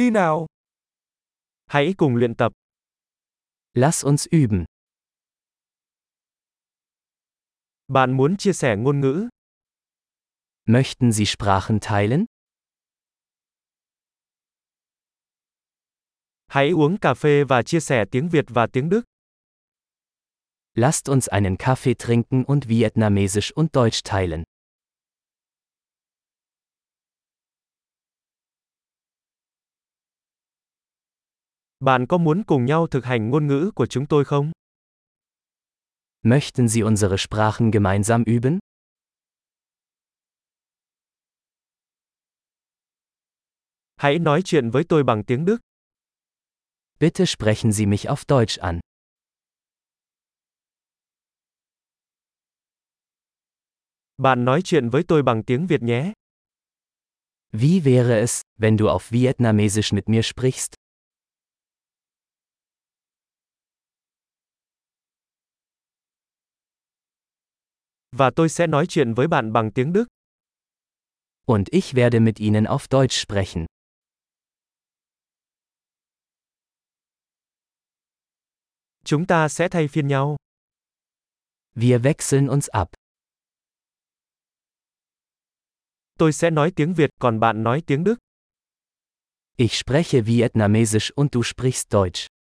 Đi nào. Hãy cùng luyện tập. Lass uns üben. Bạn muốn chia sẻ ngôn ngữ? Möchten Sie Sprachen teilen? Hãy uống cà phê và chia sẻ tiếng Việt và tiếng Đức. Lasst uns einen Kaffee trinken und Vietnamesisch und Deutsch teilen. Bạn có muốn cùng nhau thực hành ngôn ngữ của chúng tôi không? Möchten Sie unsere Sprachen gemeinsam üben? Hãy nói chuyện với tôi bằng tiếng Đức. Bitte sprechen Sie mich auf Deutsch an. Bạn nói chuyện với tôi bằng tiếng Việt nhé. Wie wäre es, wenn du auf Vietnamesisch mit mir sprichst? Và tôi sẽ nói chuyện với bạn bằng tiếng Đức. Und ich werde mit Ihnen auf Deutsch sprechen. Chúng ta sẽ thay phiên nhau. Wir wechseln uns ab. Tôi sẽ nói tiếng Việt còn bạn nói tiếng Đức. Ich spreche Vietnamesisch und du sprichst Deutsch.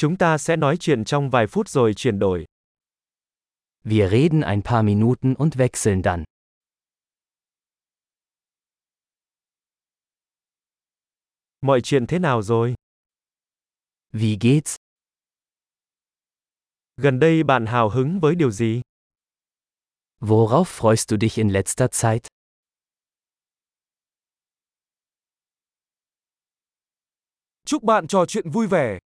Chúng ta sẽ nói chuyện trong vài phút rồi chuyển đổi. Wir reden ein paar Minuten und wechseln dann. Mọi chuyện thế nào rồi? Wie geht's? Gần đây bạn hào hứng với điều gì? Worauf freust du dich in letzter Zeit? Chúc bạn trò chuyện vui vẻ.